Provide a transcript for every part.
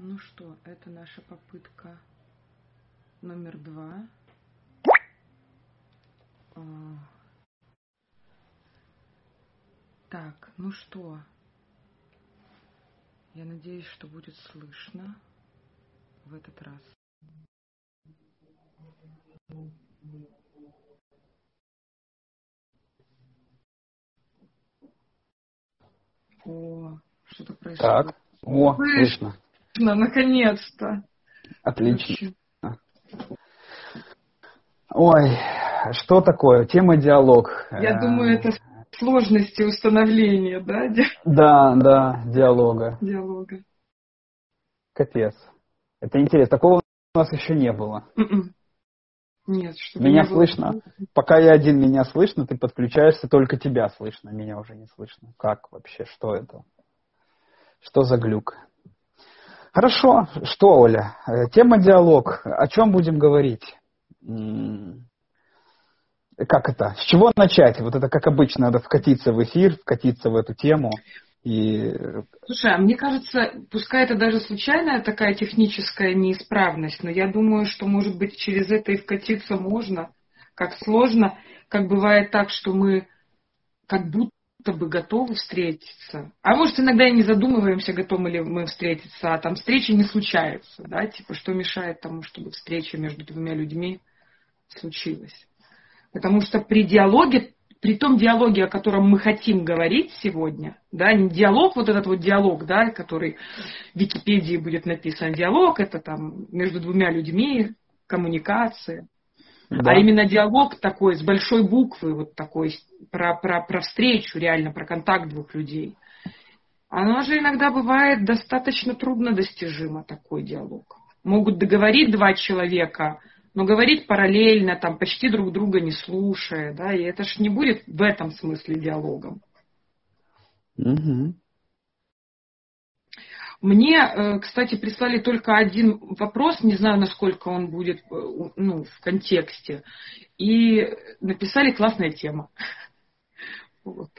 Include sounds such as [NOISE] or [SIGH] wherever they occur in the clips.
Ну что, это наша попытка номер два. А, Так, ну что, я надеюсь, что будет слышно в этот раз. О, что-то происходит. Так, о, слышно. Слышно, наконец-то. Отлично. Ой, что такое? Тема диалог. Я думаю, это сложности установления, да? Да, да, диалога. Диалога. Капец. Это интересно. Такого у нас еще не было. М-м. Нет, что Меня слышно? Пока я один, меня слышно, ты подключаешься, только тебя слышно, меня уже не слышно. Как вообще, что это? Что за глюк? Хорошо, что, Оля? Э, тема диалог. О чем будем говорить? Как это? С чего начать? Вот это, как обычно, надо вкатиться в эфир, вкатиться в эту тему. И... Слушай, а мне кажется, пускай это даже случайная такая техническая неисправность, но я думаю, что, может быть, через это и вкатиться можно. Как сложно, как бывает так, что мы как будто бы готовы встретиться. А может, иногда и не задумываемся, готовы ли мы встретиться, а там встреча не случается, да, типа, что мешает тому, чтобы встреча между двумя людьми случилась. Потому что при диалоге при том диалоге, о котором мы хотим говорить сегодня, да, не диалог, вот этот вот диалог, да, который в Википедии будет написан, диалог это там между двумя людьми, коммуникация, да. а именно диалог такой с большой буквы, вот такой про, про, про встречу реально, про контакт двух людей. Оно же иногда бывает достаточно трудно достижимо, такой диалог. Могут договорить два человека – но говорить параллельно, там, почти друг друга не слушая, да, и это ж не будет в этом смысле диалогом. Угу. Мне, э, кстати, прислали только один вопрос, не знаю, насколько он будет э, ну, в контексте, и написали классная тема. Вот.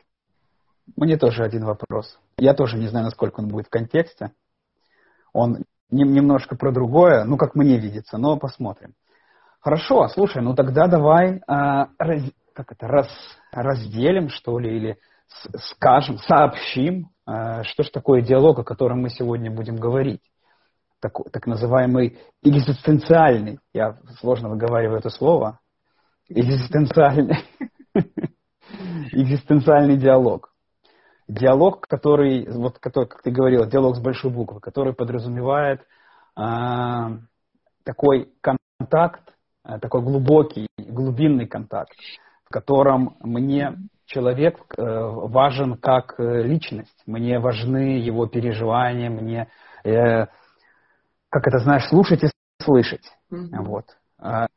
Мне тоже один вопрос. Я тоже не знаю, насколько он будет в контексте. Он немножко про другое, ну, как мне видится, но посмотрим. Хорошо, слушай, ну тогда давай а, раз, как это, раз, разделим, что ли, или скажем, сообщим, что же такое диалог, о котором мы сегодня будем говорить. Так, так называемый экзистенциальный, я сложно выговариваю это слово, экзистенциальный, [LAUGHS] экзистенциальный диалог. Диалог, который, вот который, как ты говорил, диалог с большой буквы, который подразумевает а, такой контакт Э, такой глубокий, глубинный контакт, в котором мне человек э, важен как э, личность, мне важны его переживания, мне, как это знаешь, слушать и слышать. Mm-hmm. Вот.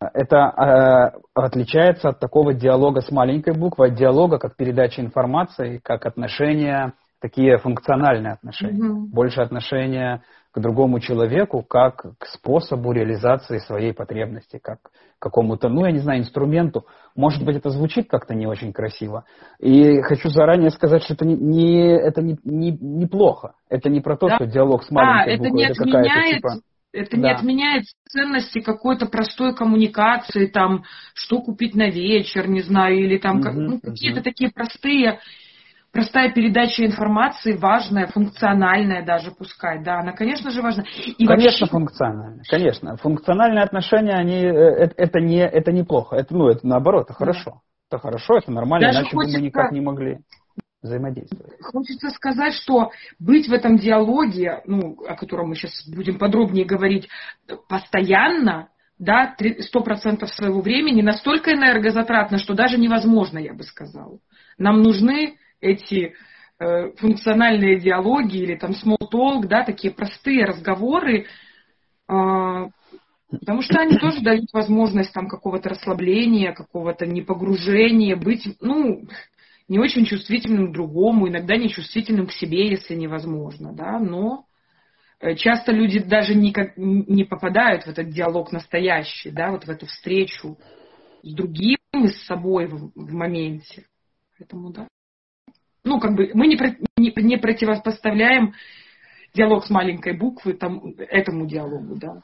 Это отличается от такого диалога с маленькой буквы, от диалога как передача информации, как отношения, такие функциональные отношения, mm-hmm. больше отношения к другому человеку как к способу реализации своей потребности, как к какому-то, ну, я не знаю, инструменту. Может быть, это звучит как-то не очень красиво. И хочу заранее сказать, что это не, не, это не, не, неплохо. Это не про то, да. что диалог с маленькой да, буквой. Это, не это отменяет... Типа... Это да. не отменяет ценности какой-то простой коммуникации, там, что купить на вечер, не знаю, или там угу, ну, какие-то угу. такие простые простая передача информации важная, функциональная даже пускай, да, она, конечно же, важна. И конечно, вообще... функциональная, конечно. Функциональные отношения, они, э, это, это, не, это неплохо, это, ну, это наоборот, это хорошо. Да. Это хорошо, это нормально, даже иначе хочется... бы мы никак не могли взаимодействовать. Хочется сказать, что быть в этом диалоге, ну, о котором мы сейчас будем подробнее говорить, постоянно, да, сто процентов своего времени настолько энергозатратно, что даже невозможно, я бы сказала. Нам нужны эти э, функциональные диалоги или там small talk, да, такие простые разговоры, э, потому что они тоже дают возможность там какого-то расслабления, какого-то непогружения, быть, ну, не очень чувствительным к другому, иногда не чувствительным к себе, если невозможно, да, но э, часто люди даже никак не попадают в этот диалог настоящий, да, вот в эту встречу с другим и с собой в, в моменте. Поэтому, да ну, как бы мы не, не, не противопоставляем диалог с маленькой буквы там, этому диалогу, да.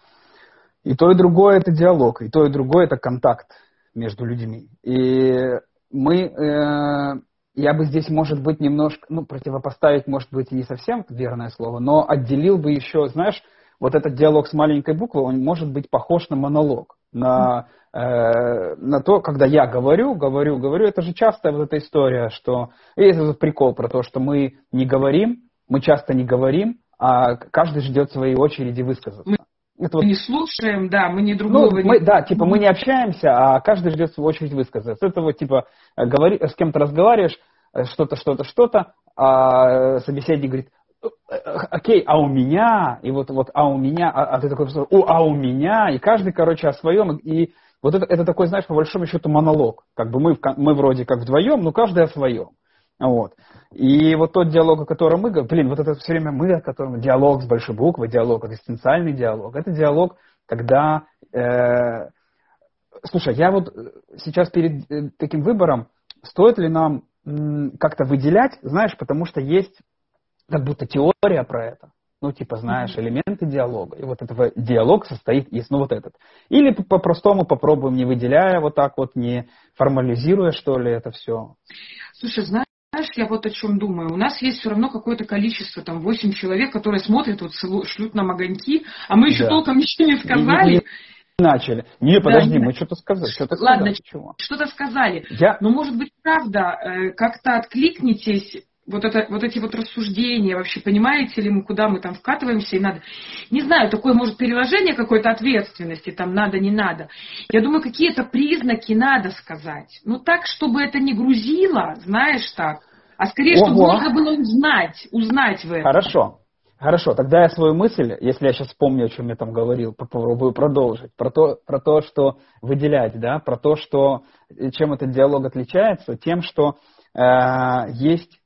И то, и другое это диалог, и то, и другое это контакт между людьми. И мы, э, я бы здесь, может быть, немножко, ну, противопоставить, может быть, не совсем верное слово, но отделил бы еще, знаешь, вот этот диалог с маленькой буквы, он может быть похож на монолог, на, э, на то, когда я говорю, говорю, говорю. Это же частая вот эта история, что есть этот прикол про то, что мы не говорим, мы часто не говорим, а каждый ждет своей очереди высказаться. Это вот... Мы не слушаем, да, мы не другого ну, мы, Да, типа мы не общаемся, а каждый ждет свою очередь высказаться. Это вот типа говори, с кем-то разговариваешь, э, что-то, что-то, что-то, а собеседник говорит, окей, а у меня, и вот, вот, а у меня, а, а ты такой, о, а у меня, и каждый, короче, о своем, и вот это, это такой, знаешь, по большому счету монолог, как бы мы, мы вроде как вдвоем, но каждый о своем, вот. И вот тот диалог, о котором мы говорим, блин, вот это все время мы, о котором диалог с большой буквы, диалог, экзистенциальный диалог, это диалог, когда, э, слушай, я вот сейчас перед э, таким выбором, стоит ли нам как-то выделять, знаешь, потому что есть как будто теория про это. Ну, типа, знаешь, элементы диалога. И вот этого диалог состоит из, ну, вот этот. Или по-простому попробуем, не выделяя вот так вот, не формализируя, что ли, это все. Слушай, знаешь, я вот о чем думаю. У нас есть все равно какое-то количество, там, 8 человек, которые смотрят, вот шлют нам огоньки, а мы еще да. толком ничего не сказали. Не, не, начали. Не, подожди, да, мы что-то сказали. Что-то Ладно, сказали. что-то сказали. Я... Но, может быть, правда, э, как-то откликнитесь вот, это, вот эти вот рассуждения, вообще понимаете ли мы, куда мы там вкатываемся и надо. Не знаю, такое может переложение какой-то ответственности, там надо, не надо. Я думаю, какие-то признаки надо сказать. Ну так, чтобы это не грузило, знаешь так, а скорее, Ого. чтобы можно было узнать, узнать в этом. Хорошо. Хорошо, тогда я свою мысль, если я сейчас помню, о чем я там говорил, попробую продолжить. Про то, про то, что выделять, да, про то, что чем этот диалог отличается, тем, что э, есть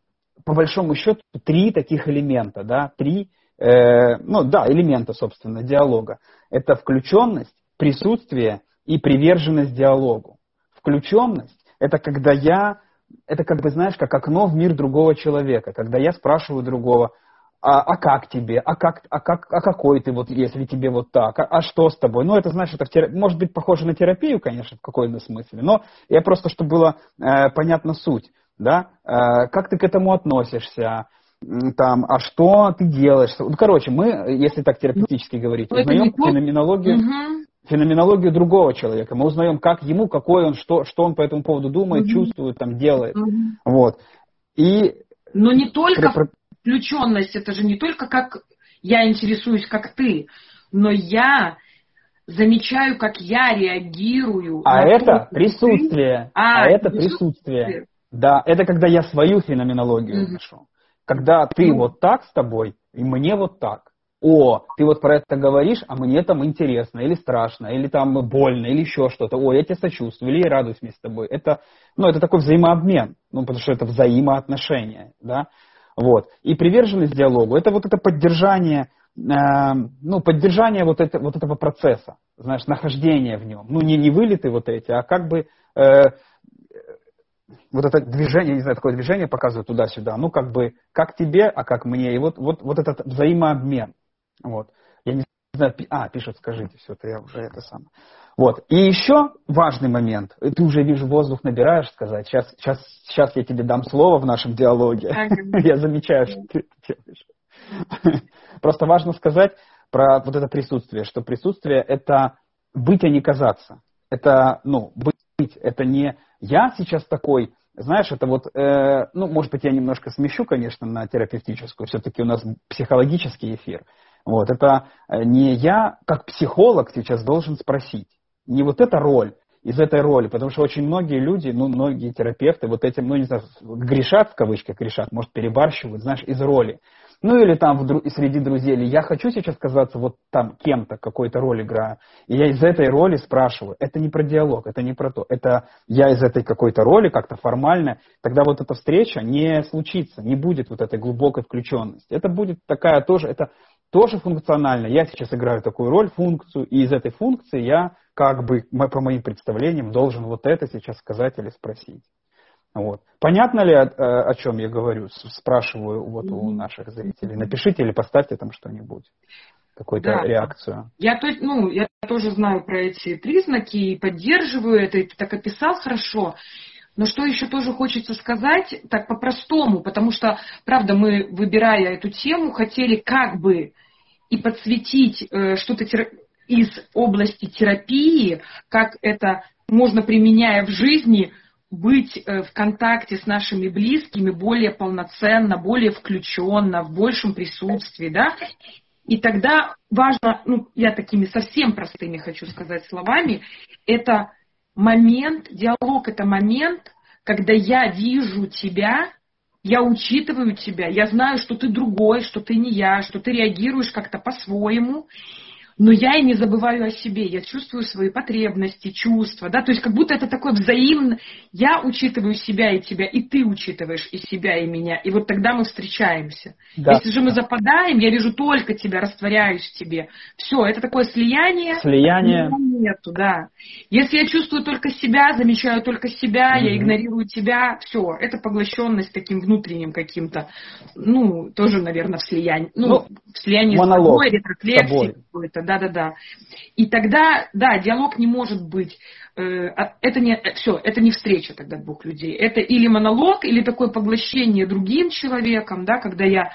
по большому счету три таких элемента, да, три, э, ну да, элемента, собственно, диалога. Это включенность, присутствие и приверженность диалогу. Включенность – это когда я, это как бы, знаешь, как окно в мир другого человека, когда я спрашиваю другого, а, а как тебе, а, как, а, как, а какой ты, вот, если тебе вот так, а, а что с тобой? Ну, это, знаешь, это терап... может быть похоже на терапию, конечно, в какой-то смысле, но я просто, чтобы было э, понятна суть да, э, как ты к этому относишься, там, а что ты делаешь. Ну, короче, мы, если так терапевтически говорить, ну, узнаем феноменологию, угу. феноменологию другого человека. Мы узнаем, как ему, какой он, что, что он по этому поводу думает, угу. чувствует, там, делает. Угу. Вот. И... Но не только включенность, это же не только как я интересуюсь, как ты, но я замечаю, как я реагирую. А это то, присутствие. Ты... А, а это присутствие. присутствие. Да, это когда я свою феноменологию mm-hmm. нашел. Когда ты mm-hmm. вот так с тобой, и мне вот так. О, ты вот про это говоришь, а мне там интересно, или страшно, или там больно, или еще что-то. О, я тебе сочувствую, или я радуюсь вместе с тобой. Это, ну, это такой взаимообмен, ну, потому что это взаимоотношения, да. Вот. И приверженность диалогу, это вот это поддержание, э, ну, поддержание вот, это, вот этого процесса, знаешь, нахождение в нем. Ну, не, не вылеты вот эти, а как бы э, вот это движение, не знаю, такое движение показывают туда-сюда, ну, как бы, как тебе, а как мне, и вот, вот, вот этот взаимообмен, вот. Я не знаю, а, пишут, скажите, все, это я уже это самое. Вот. И еще важный момент. Ты уже, вижу, воздух набираешь сказать. Сейчас, сейчас, сейчас я тебе дам слово в нашем диалоге. [LAUGHS] Я замечаю, что ты это делаешь. [LAUGHS] Просто важно сказать про вот это присутствие, что присутствие – это быть, а не казаться. Это, ну, быть, это не я сейчас такой, знаешь, это вот, э, ну, может быть, я немножко смещу, конечно, на терапевтическую, все-таки у нас психологический эфир. Вот, это э, не я, как психолог, сейчас должен спросить. Не вот эта роль, из этой роли, потому что очень многие люди, ну, многие терапевты вот этим, ну, не знаю, грешат, в кавычках грешат, может, перебарщивают, знаешь, из роли. Ну или там в, среди друзей, или я хочу сейчас казаться вот там кем-то, какой-то роль играю. И я из этой роли спрашиваю. Это не про диалог, это не про то. Это я из этой какой-то роли как-то формально. Тогда вот эта встреча не случится, не будет вот этой глубокой включенности. Это будет такая тоже, это тоже функционально. Я сейчас играю такую роль, функцию, и из этой функции я как бы по моим представлениям должен вот это сейчас сказать или спросить. Вот. Понятно ли, о, о чем я говорю? Спрашиваю вот у наших зрителей. Напишите или поставьте там что-нибудь, какую-то да. реакцию. Я, то, ну, я тоже знаю про эти признаки и поддерживаю это, и ты так описал хорошо. Но что еще тоже хочется сказать, так по-простому, потому что, правда, мы, выбирая эту тему, хотели как бы и подсветить э, что-то из области терапии, как это можно, применяя в жизни, быть э, в контакте с нашими близкими более полноценно, более включенно, в большем присутствии, да, и тогда важно, ну, я такими совсем простыми хочу сказать словами, это момент, диалог это момент, когда я вижу тебя, я учитываю тебя, я знаю, что ты другой, что ты не я, что ты реагируешь как-то по-своему, но я и не забываю о себе, я чувствую свои потребности, чувства, да, то есть как будто это такое взаимно, я учитываю себя и тебя, и ты учитываешь и себя, и меня, и вот тогда мы встречаемся. Да. Если же мы западаем, я вижу только тебя, растворяюсь в тебе, все, это такое слияние. Слияние. Нету, да. Если я чувствую только себя, замечаю только себя, mm я игнорирую тебя, все, это поглощенность таким внутренним каким-то, ну, тоже, наверное, в слиянии, ну, ну в слиянии монолог, с собой, ретрефлексией какой-то, да-да-да. И тогда, да, диалог не может быть, э, а, это не, все, это не встреча тогда двух людей. Это или монолог, или такое поглощение другим человеком, да, когда я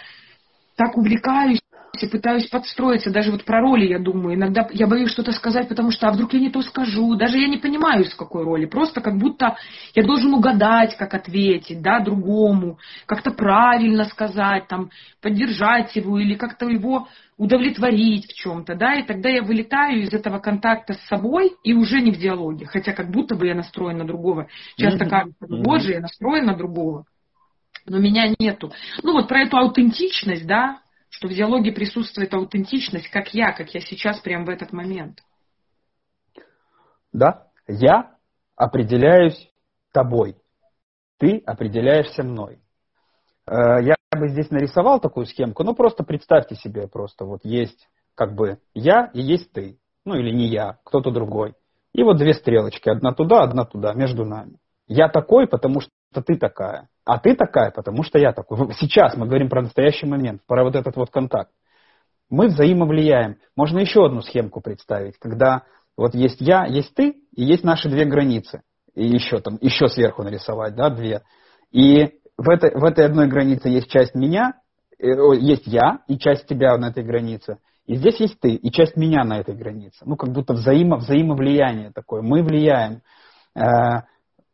так увлекаюсь и пытаюсь подстроиться. Даже вот про роли я думаю. Иногда я боюсь что-то сказать, потому что а вдруг я не то скажу. Даже я не понимаю, с какой роли. Просто как будто я должен угадать, как ответить, да, другому. Как-то правильно сказать, там, поддержать его или как-то его удовлетворить в чем-то, да, и тогда я вылетаю из этого контакта с собой и уже не в диалоге, хотя как будто бы я настроен на другого. Часто mm-hmm. кажется, боже, я настроен на другого, но меня нету. Ну вот про эту аутентичность, да, что в диалоге присутствует аутентичность, как я, как я сейчас прямо в этот момент. Да, я определяюсь тобой, ты определяешься мной. Э, я бы здесь нарисовал такую схемку, ну просто представьте себе просто, вот есть как бы я и есть ты, ну или не я, кто-то другой. И вот две стрелочки, одна туда, одна туда, между нами. Я такой, потому что ты такая, а ты такая, потому что я такой. Сейчас мы говорим про настоящий момент, про вот этот вот контакт. Мы взаимовлияем. Можно еще одну схемку представить, когда вот есть я, есть ты, и есть наши две границы. И еще там, еще сверху нарисовать, да, две. И в этой, в этой одной границе есть часть меня, э, есть я и часть тебя на этой границе. И здесь есть ты и часть меня на этой границе. Ну, как будто взаимо, взаимовлияние такое. Мы влияем.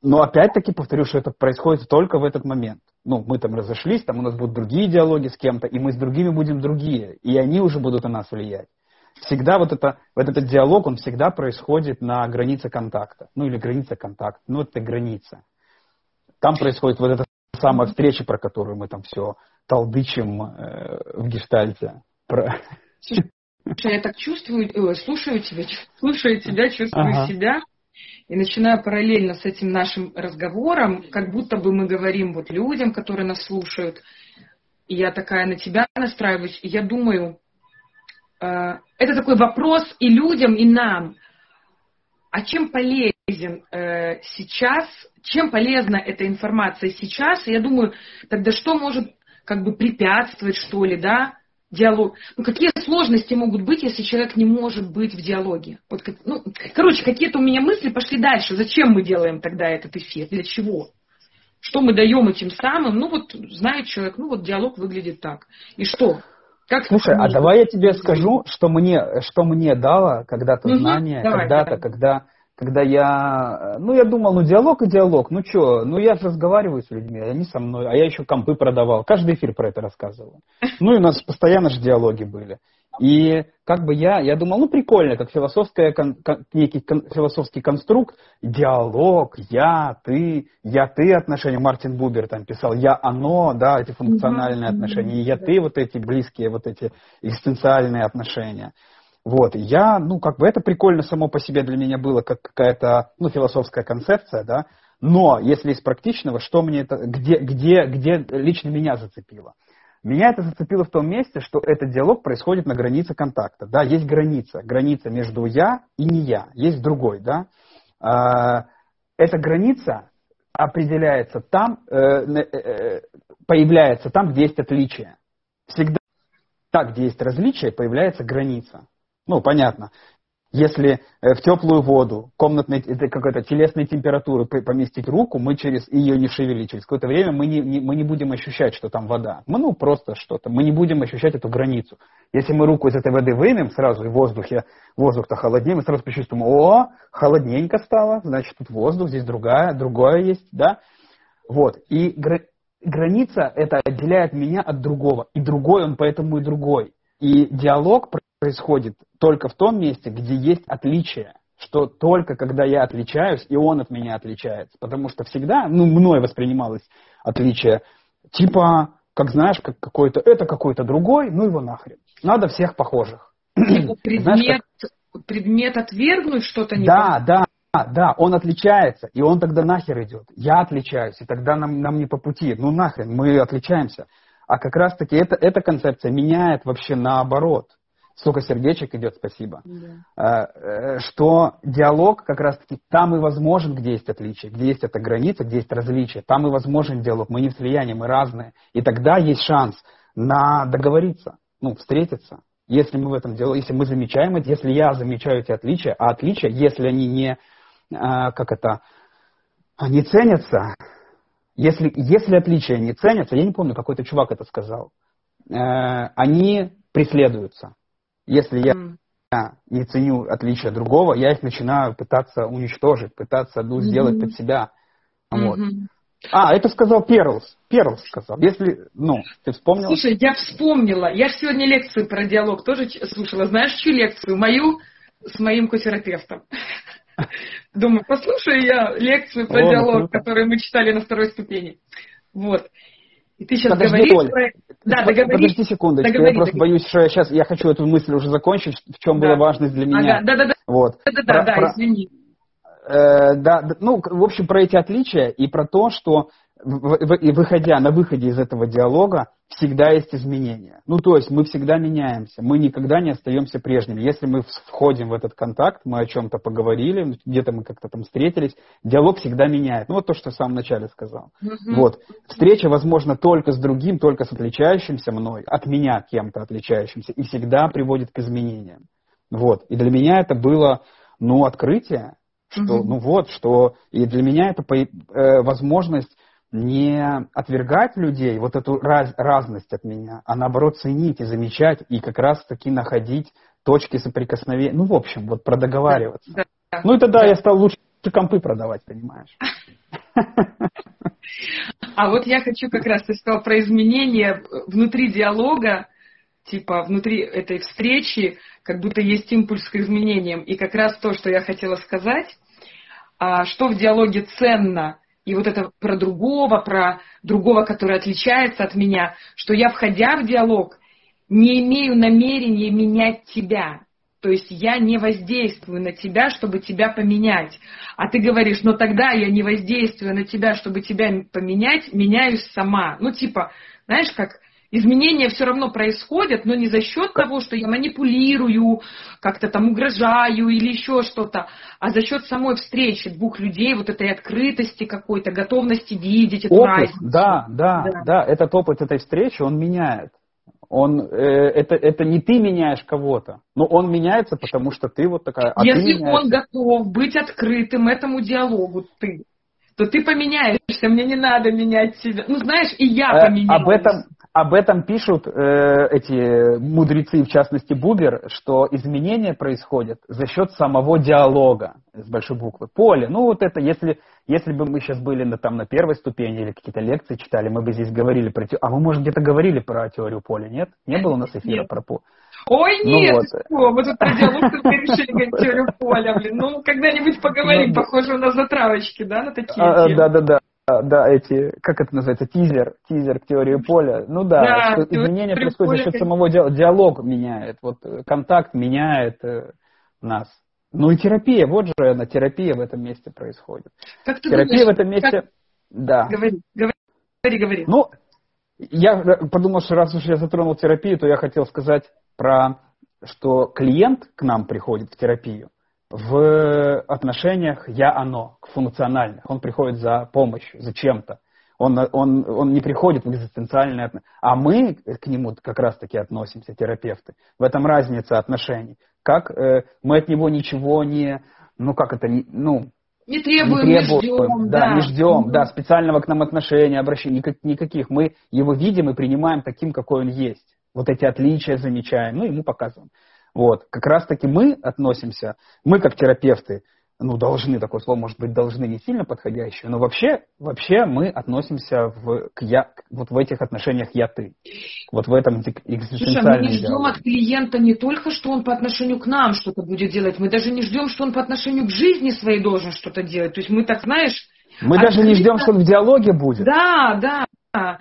Э, но опять-таки повторю, что это происходит только в этот момент. Ну, мы там разошлись, там у нас будут другие диалоги с кем-то, и мы с другими будем другие, и они уже будут на нас влиять. Всегда вот, это, вот этот диалог, он всегда происходит на границе контакта. Ну, или граница контакта. Ну, это граница. Там происходит вот эта самая встреча, про которую мы там все толдычим э, в гештальте. Про... Я так чувствую, э, слушаю тебя, слушаю тебя, чувствую ага. себя. И начинаю параллельно с этим нашим разговором, как будто бы мы говорим вот людям, которые нас слушают. И я такая на тебя настраиваюсь, и я думаю, э, это такой вопрос и людям, и нам. А чем полезен э, сейчас чем полезна эта информация сейчас. И я думаю, тогда что может как бы препятствовать, что ли, да, диалог. Ну, какие сложности могут быть, если человек не может быть в диалоге? Вот, ну, короче, какие-то у меня мысли пошли дальше. Зачем мы делаем тогда этот эфир? Для чего? Что мы даем этим самым? Ну, вот знает человек, ну, вот диалог выглядит так. И что? Как Слушай, а давай я тебе скажу, что мне, что мне дало когда-то угу, знание, когда-то, когда когда я, ну, я думал, ну, диалог и диалог, ну, что, ну, я же разговариваю с людьми, они со мной, а я еще компы продавал, каждый эфир про это рассказывал. Ну, и у нас постоянно же диалоги были. И как бы я, я думал, ну, прикольно, как философская, кон, кон, некий кон, философский конструкт, диалог, я, ты, я, ты отношения, Мартин Бубер там писал, я, оно, да, эти функциональные отношения, и я, ты, вот эти близкие, вот эти экзистенциальные отношения. Вот, я, ну, как бы это прикольно само по себе для меня было, как какая-то, ну, философская концепция, да, но если из практичного, что мне это, где, где, где лично меня зацепило? Меня это зацепило в том месте, что этот диалог происходит на границе контакта, да, есть граница, граница между я и не я, есть другой, да. А, эта граница определяется там, э, э, появляется там, где есть отличие. Всегда так, где есть различие, появляется граница. Ну, понятно. Если э, в теплую воду комнатной какой-то телесной температуры поместить руку, мы через ее не шевели, через какое-то время мы не, не, мы не будем ощущать, что там вода. Мы, ну, просто что-то. Мы не будем ощущать эту границу. Если мы руку из этой воды вымем сразу, и в воздухе, воздух-то холоднее, мы сразу почувствуем, о, холодненько стало, значит, тут воздух, здесь другая, другое есть, да? Вот. И гра- граница это отделяет меня от другого. И другой он поэтому и другой. И диалог происходит только в том месте, где есть отличие. Что только когда я отличаюсь, и он от меня отличается. Потому что всегда, ну, мной воспринималось отличие, типа, как знаешь, как какой-то, это какой-то другой, ну его нахрен. Надо всех похожих. Типа предмет, знаешь, как... предмет отвергнуть что-то не Да, да, да, он отличается, и он тогда нахер идет. Я отличаюсь, и тогда нам, нам не по пути. Ну нахрен, мы отличаемся. А как раз-таки это, эта концепция меняет вообще наоборот. Сколько сердечек идет, спасибо. Да. Э, что диалог как раз-таки там и возможен, где есть отличие, где есть эта граница, где есть различие. Там и возможен диалог. Мы не в слиянии, мы разные. И тогда есть шанс на договориться, ну, встретиться. Если мы в этом делаем, если мы замечаем это, если я замечаю эти отличия, а отличия, если они не, а, как это, не ценятся, если, если отличия не ценятся, я не помню, какой-то чувак это сказал, э, они преследуются. Если я не ценю отличия другого, я их начинаю пытаться уничтожить, пытаться ну, сделать mm-hmm. под себя. Вот. Mm-hmm. А, это сказал Перлс. Перлс сказал. Если, ну, ты вспомнила? Слушай, я вспомнила. Я же сегодня лекцию про диалог тоже слушала. Знаешь, чью лекцию? Мою с моим котерапевтом. [LAUGHS] Думаю, послушаю я лекцию про О, диалог, которую мы читали на второй ступени. Вот. И ты сейчас Подожди, говоришь... Оль, про... Да, договорись. Подожди секундочку, договорись, я просто договорись. боюсь, что я сейчас, я хочу эту мысль уже закончить, в чем да. была важность для меня. Ага, да, да, да. Вот. Да, про, извини. Э, да, ну, в общем, про эти отличия и про то, что выходя на выходе из этого диалога, всегда есть изменения. Ну, то есть мы всегда меняемся, мы никогда не остаемся прежними. Если мы входим в этот контакт, мы о чем-то поговорили, где-то мы как-то там встретились, диалог всегда меняет. Ну, вот то, что я в самом начале сказал. Mm-hmm. Вот. Встреча, возможно, только с другим, только с отличающимся мной, от меня кем-то отличающимся, и всегда приводит к изменениям. Вот. И для меня это было, ну, открытие, что, mm-hmm. ну вот, что, и для меня это э, возможность не отвергать людей, вот эту раз, разность от меня, а наоборот ценить и замечать, и как раз таки находить точки соприкосновения. Ну, в общем, вот продоговариваться. Да, да, ну и тогда да. я стал лучше компы продавать, понимаешь. [LAUGHS] А вот я хочу как раз, ты сказал про изменения внутри диалога, типа внутри этой встречи, как будто есть импульс к изменениям. И как раз то, что я хотела сказать, а, что в диалоге ценно – и вот это про другого, про другого, который отличается от меня, что я, входя в диалог, не имею намерения менять тебя. То есть я не воздействую на тебя, чтобы тебя поменять. А ты говоришь, но тогда я не воздействую на тебя, чтобы тебя поменять, меняюсь сама. Ну типа, знаешь, как изменения все равно происходят, но не за счет того, что я манипулирую, как-то там угрожаю или еще что-то, а за счет самой встречи двух людей, вот этой открытости какой-то, готовности видеть эту опыт, разницу. Да, да, да, да, этот опыт этой встречи, он меняет. Он, э, это, это не ты меняешь кого-то, но он меняется, потому что ты вот такая. А Если он готов быть открытым этому диалогу, ты, то ты поменяешься, мне не надо менять себя. Ну, знаешь, и я э, поменяюсь. Об этом, об этом пишут э, эти мудрецы, в частности Бубер, что изменения происходят за счет самого диалога с большой буквы. Поле, ну вот это, если, если бы мы сейчас были на, там, на первой ступени или какие-то лекции читали, мы бы здесь говорили про теорию. А мы, может, где-то говорили про теорию поля, нет? Не было у нас эфира нет. про поле? Ой, ну нет, вот. мы тут про диалог только решили говорить теорию поля, блин. Ну, когда-нибудь поговорим, ну, похоже, у нас затравочки, да, на такие а, темы. Да-да-да. А, да, эти, как это называется, тизер, тизер к теории поля. Ну да, да изменения происходят за счет самого диалога. Диалог меняет, вот э, контакт меняет э, нас. Ну и терапия, вот же она, терапия в этом месте происходит. Как ты терапия думаешь, в этом месте, как... да. Говори, говори, говори. Ну, я подумал, что раз уж я затронул терапию, то я хотел сказать про, что клиент к нам приходит в терапию в отношениях я-оно, функциональных. Он приходит за помощью, за чем-то. Он, он, он не приходит в экзистенциальное отношение. А мы к нему как раз-таки относимся, терапевты. В этом разница отношений. Как э, мы от него ничего не, ну как это, не, ну, не требуем, не, требуем, не ждем. Да, да. не ждем, да, специального к нам отношения, обращения, никак, никаких. Мы его видим и принимаем таким, какой он есть. Вот эти отличия замечаем, ну, ему показываем. Вот, как раз-таки мы относимся, мы как терапевты, ну, должны, такое слово, может быть, должны не сильно подходящее, но вообще, вообще мы относимся в, к я, вот в этих отношениях я-ты. Вот в этом экзистенциальном Слушай, мы не ждем диалоге. от клиента не только, что он по отношению к нам что-то будет делать, мы даже не ждем, что он по отношению к жизни своей должен что-то делать. То есть мы так, знаешь... Мы даже не ждем, что он в диалоге будет. Да, да. Как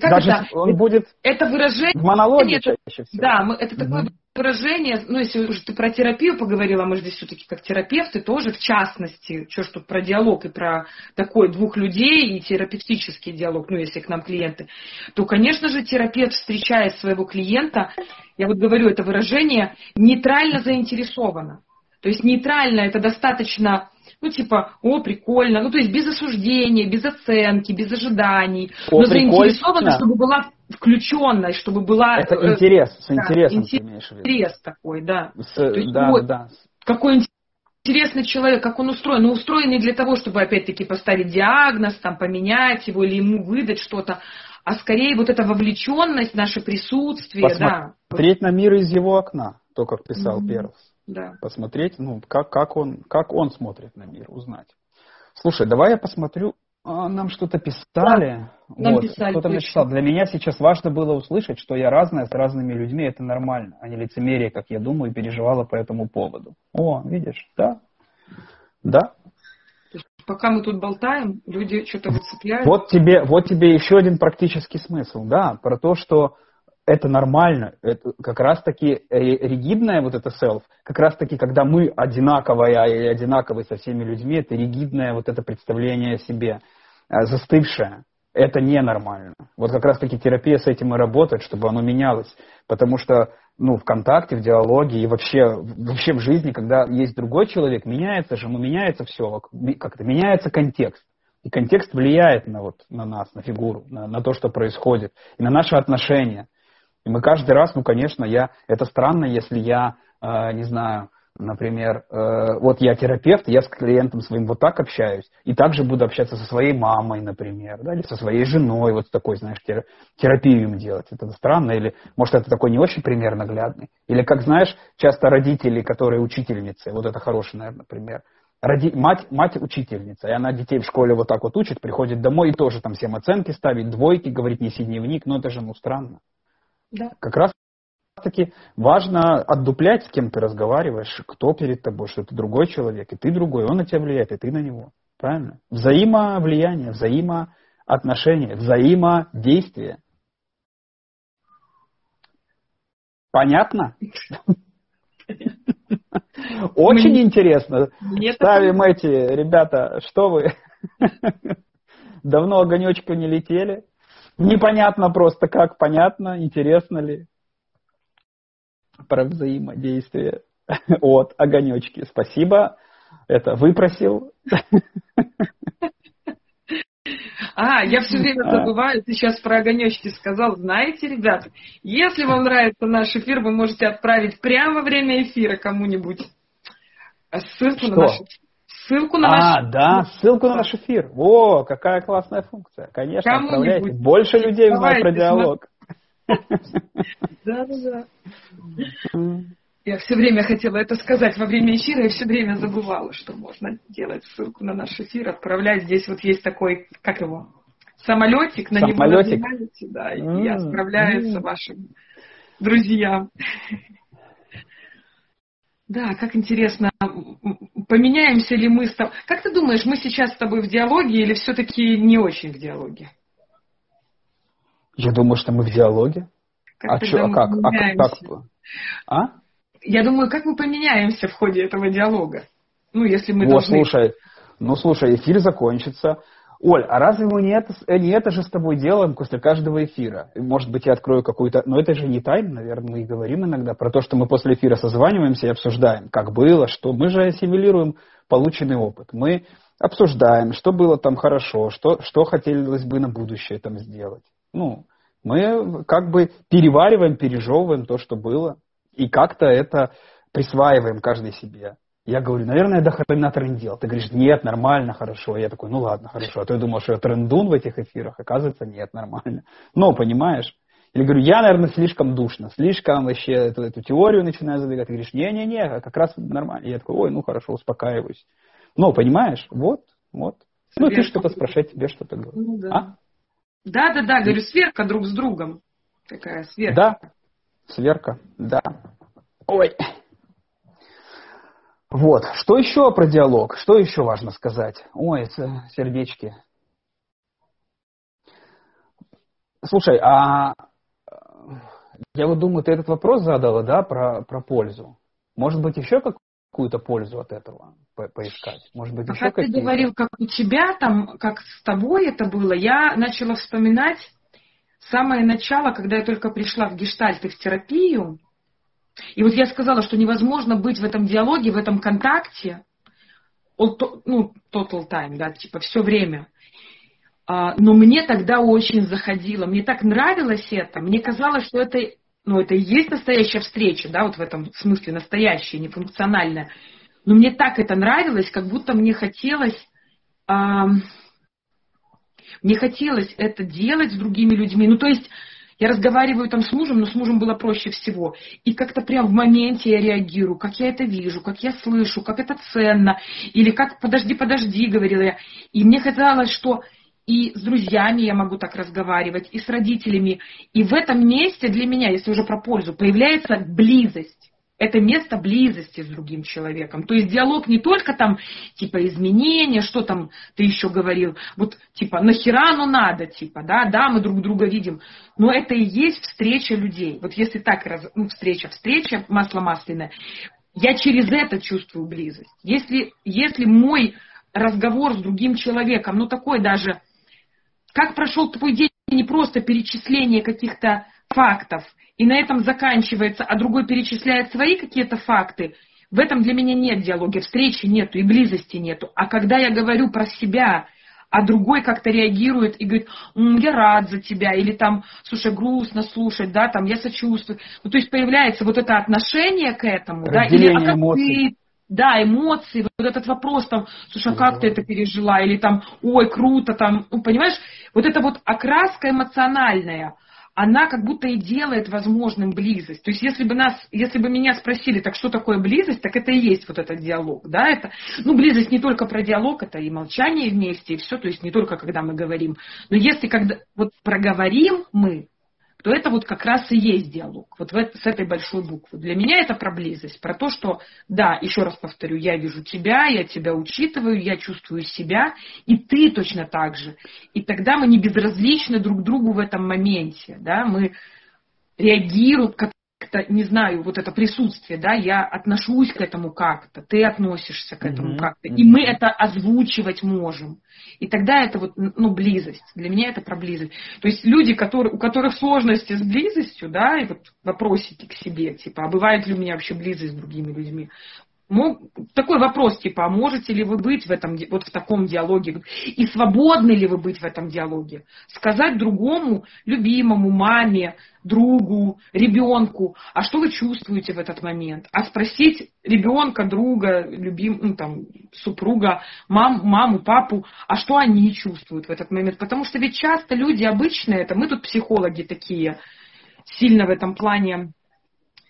Даже это? он будет это выражение, в монологе это, чаще всего. Да, мы, это такое угу. выражение, ну, если уже ты про терапию поговорила, мы же здесь все-таки как терапевты тоже, в частности, что ж тут про диалог и про такой двух людей и терапевтический диалог, ну, если к нам клиенты, то, конечно же, терапевт, встречая своего клиента, я вот говорю это выражение, нейтрально заинтересовано. То есть нейтрально это достаточно ну, типа, о, прикольно, ну, то есть без осуждения, без оценки, без ожиданий, о, но заинтересована, чтобы была включенная, чтобы была... Это э, интерес, с да, интересом интерес, интерес такой, да. С, есть, да, вот, да. Какой интересный человек, как он устроен. Ну, устроен не для того, чтобы, опять-таки, поставить диагноз, там, поменять его или ему выдать что-то, а скорее вот эта вовлеченность, наше присутствие, Посмотреть да. Смотреть на мир из его окна, то, как писал mm-hmm. Перлс да. посмотреть, ну, как, как, он, как он смотрит на мир, узнать. Слушай, давай я посмотрю, а, нам что-то писали. Да, нам вот, писали кто-то написал. Для меня сейчас важно было услышать, что я разная с разными людьми, это нормально, а не лицемерие, как я думаю, переживала по этому поводу. О, видишь, да? Да? Пока мы тут болтаем, люди что-то выцепляют. Вот тебе, вот тебе еще один практический смысл, да, про то, что это нормально. Это как раз-таки ригидное вот это self, как раз-таки, когда мы одинаковая и одинаковые со всеми людьми, это ригидное вот это представление о себе, э, застывшее. Это ненормально. Вот как раз-таки терапия с этим и работает, чтобы оно менялось. Потому что ну, в контакте, в диалоге и вообще, вообще в жизни, когда есть другой человек, меняется же, ну, меняется все, как-то меняется контекст. И контекст влияет на, вот, на нас, на фигуру, на, на то, что происходит, и на наши отношения. И мы каждый раз, ну, конечно, я, это странно, если я, э, не знаю, например, э, вот я терапевт, я с клиентом своим вот так общаюсь, и также буду общаться со своей мамой, например, да, или со своей женой, вот такой, знаешь, терапию им делать. Это странно, или, может, это такой не очень пример наглядный. Или, как знаешь, часто родители, которые учительницы, вот это хороший, наверное, пример, Роди... Мать, мать учительница, и она детей в школе вот так вот учит, приходит домой и тоже там всем оценки ставит, двойки, говорит, неси дневник, но это же, ну, странно. Да. Как раз таки важно отдуплять, с кем ты разговариваешь, кто перед тобой, что это другой человек, и ты другой, он на тебя влияет, и ты на него. Правильно? Взаимовлияние, взаимоотношения, взаимодействие. Понятно? Очень интересно. Ставим эти, ребята, что вы? Давно огонечка не летели? Непонятно просто как, понятно, интересно ли. Про взаимодействие [LAUGHS] от огонечки. Спасибо. Это выпросил. [LAUGHS] А, я все время забываю, ты сейчас про огонечки сказал. Знаете, ребят, если вам нравится наш эфир, вы можете отправить прямо во время эфира кому-нибудь ссылку Что? на наш Ссылку на а, наш... да, ссылку на наш эфир. О, какая классная функция. Конечно, Кому отправляйте. Больше людей узнают про диалог. Да, да, да. Я все время хотела это сказать во время эфира и все время забывала, что можно делать ссылку на наш эфир, отправлять. Здесь вот есть такой, как его, самолетик, на самолетик. него нажимаете, да, и отправляется вашим друзьям. Да, как интересно, поменяемся ли мы с тобой. Как ты думаешь, мы сейчас с тобой в диалоге или все-таки не очень в диалоге? Я думаю, что мы в диалоге. Как а, что, а как? А как? А? Я думаю, как мы поменяемся в ходе этого диалога? Ну, если мы вот, должны... слушай, ну, слушай, эфир закончится, Оль, а разве мы не это, э, не это же с тобой делаем после каждого эфира? Может быть, я открою какую-то... Но это же не тайна, наверное, мы и говорим иногда про то, что мы после эфира созваниваемся и обсуждаем, как было, что мы же ассимилируем полученный опыт. Мы обсуждаем, что было там хорошо, что, что хотелось бы на будущее там сделать. Ну, мы как бы перевариваем, пережевываем то, что было, и как-то это присваиваем каждый себе. Я говорю, наверное, я до хрена трендил. Ты говоришь, нет, нормально, хорошо. Я такой, ну ладно, хорошо. А то я думал, что я трендун в этих эфирах. Оказывается, нет, нормально. Но, понимаешь? Или говорю, я, наверное, слишком душно, слишком вообще эту, эту теорию начинаю задвигать. Ты говоришь, не-не-не, как раз нормально. я такой, ой, ну хорошо, успокаиваюсь. Но, понимаешь, вот, вот. Ну, ты что-то спрашивать, тебе что-то говорю. Ну, да. А? Да, да, да, говорю, сверка друг с другом. Такая сверка. Да, сверка, да. Ой. Вот. Что еще про диалог? Что еще важно сказать? Ой, это сердечки. Слушай, а я вот думаю, ты этот вопрос задала, да, про, про пользу. Может быть, еще какую-то пользу от этого по поискать? Может быть, еще ты говорил, как у тебя там, как с тобой это было, я начала вспоминать самое начало, когда я только пришла в гештальт и в терапию, и вот я сказала, что невозможно быть в этом диалоге, в этом контакте, ну, total time, да, типа все время. А, но мне тогда очень заходило, мне так нравилось это, мне казалось, что это, ну, это и есть настоящая встреча, да, вот в этом смысле настоящая, нефункциональная. Но мне так это нравилось, как будто мне хотелось, мне хотелось это делать с другими людьми. Ну, то есть я разговариваю там с мужем, но с мужем было проще всего. И как-то прям в моменте я реагирую, как я это вижу, как я слышу, как это ценно. Или как «подожди, подожди», говорила я. И мне казалось, что и с друзьями я могу так разговаривать, и с родителями. И в этом месте для меня, если уже про пользу, появляется близость это место близости с другим человеком. То есть диалог не только там, типа, изменения, что там ты еще говорил, вот, типа, нахера оно надо, типа, да, да, мы друг друга видим, но это и есть встреча людей. Вот если так, ну, встреча, встреча, масло масляное, я через это чувствую близость. Если, если мой разговор с другим человеком, ну, такой даже, как прошел твой день, не просто перечисление каких-то фактов, и на этом заканчивается, а другой перечисляет свои какие-то факты, в этом для меня нет диалога, встречи нету и близости нету. А когда я говорю про себя, а другой как-то реагирует и говорит, М, я рад за тебя, или там, слушай, грустно слушать, да, там, я сочувствую. Ну, то есть появляется вот это отношение к этому, да, или а как эмоций. ты, да, эмоции, вот этот вопрос там, слушай, а как ты это пережила, или там, ой, круто, там, ну, понимаешь, вот это вот окраска эмоциональная, она как будто и делает возможным близость. То есть если бы, нас, если бы меня спросили, так что такое близость, так это и есть вот этот диалог. Да? Это, ну, близость не только про диалог, это и молчание вместе, и все, то есть не только когда мы говорим. Но если когда вот проговорим мы, то это вот как раз и есть диалог, вот в, с этой большой буквы. Для меня это про близость, про то, что, да, еще раз повторю, я вижу тебя, я тебя учитываю, я чувствую себя, и ты точно так же. И тогда мы не безразличны друг другу в этом моменте, да, мы реагируем, как как-то, не знаю, вот это присутствие, да, я отношусь к этому как-то, ты относишься к этому mm-hmm. как-то, и мы это озвучивать можем. И тогда это вот, ну, близость. Для меня это про близость. То есть люди, которые, у которых сложности с близостью, да, и вот вопросики к себе, типа, а бывает ли у меня вообще близость с другими людьми? Мог, такой вопрос, типа, а можете ли вы быть в этом, вот в таком диалоге? И свободны ли вы быть в этом диалоге? Сказать другому, любимому, маме, другу, ребенку, а что вы чувствуете в этот момент? А спросить ребенка, друга, любим, ну, там, супруга, мам, маму, папу, а что они чувствуют в этот момент? Потому что ведь часто люди обычные, это мы тут психологи такие, сильно в этом плане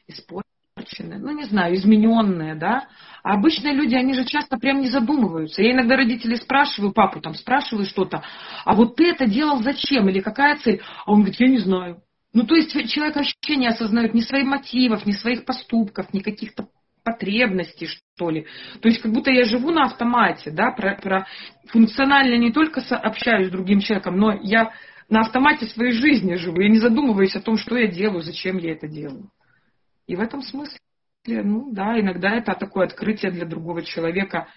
используют испорченные, ну не знаю, измененные, да. А обычные люди, они же часто прям не задумываются. Я иногда родителей спрашиваю, папу там спрашиваю что-то, а вот ты это делал зачем или какая цель? А он говорит, я не знаю. Ну то есть человек вообще не осознает ни своих мотивов, ни своих поступков, ни каких-то потребностей, что ли. То есть как будто я живу на автомате, да, про, про функционально не только общаюсь с другим человеком, но я на автомате своей жизни живу. Я не задумываюсь о том, что я делаю, зачем я это делаю. И в этом смысле, ну да, иногда это такое открытие для другого человека,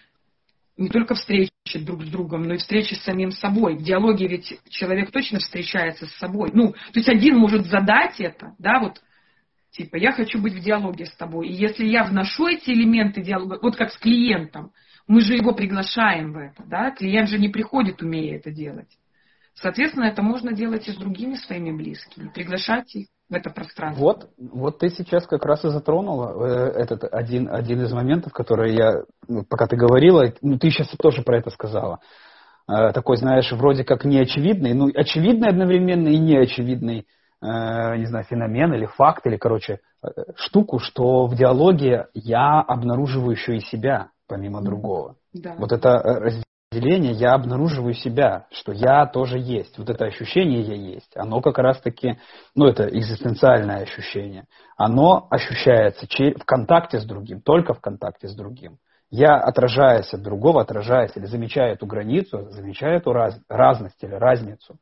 не только встречи друг с другом, но и встречи с самим собой. В диалоге ведь человек точно встречается с собой. Ну, то есть один может задать это, да, вот, типа, я хочу быть в диалоге с тобой. И если я вношу эти элементы диалога, вот как с клиентом, мы же его приглашаем в это, да, клиент же не приходит, умея это делать. Соответственно, это можно делать и с другими своими близкими, приглашать их в это пространство. Вот, вот ты сейчас как раз и затронула э, этот один, один из моментов, который я, ну, пока ты говорила, ну ты сейчас тоже про это сказала. Э, такой, знаешь, вроде как неочевидный, ну очевидный одновременно и неочевидный, э, не знаю, феномен или факт, или, короче, штуку, что в диалоге я обнаруживаю еще и себя, помимо другого. Да. Вот это деления я обнаруживаю себя, что я тоже есть. Вот это ощущение я есть. Оно как раз-таки, ну это экзистенциальное ощущение. Оно ощущается в контакте с другим, только в контакте с другим. Я, отражаясь от другого, отражаясь или замечая эту границу, замечаю эту раз, разность или разницу.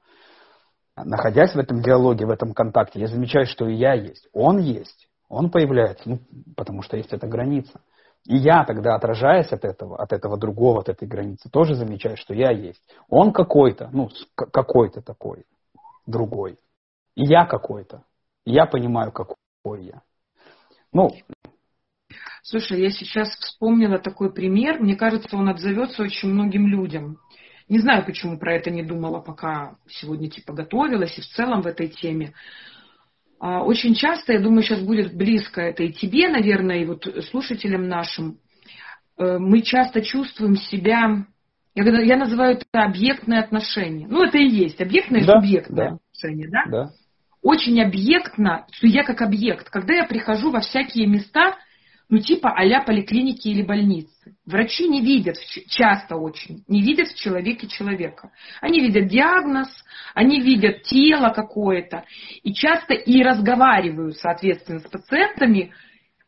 Находясь в этом диалоге, в этом контакте, я замечаю, что и я есть. Он есть. Он появляется, ну, потому что есть эта граница. И я тогда, отражаясь от этого, от этого другого, от этой границы, тоже замечаю, что я есть. Он какой-то, ну, какой-то такой, другой. И я какой-то. И я понимаю, какой я. Ну, Слушай, я сейчас вспомнила такой пример. Мне кажется, он отзовется очень многим людям. Не знаю, почему про это не думала, пока сегодня типа готовилась и в целом в этой теме. А, очень часто, я думаю, сейчас будет близко это и тебе, наверное, и вот слушателям нашим, э, мы часто чувствуем себя, я, я называю это объектное отношение. Ну, это и есть объектное и да, субъектное да, отношение, да? Да. Очень объектно, что я как объект. Когда я прихожу во всякие места, ну типа а поликлиники или больницы. Врачи не видят, часто очень, не видят в человеке человека. Они видят диагноз, они видят тело какое-то, и часто и разговаривают, соответственно, с пациентами,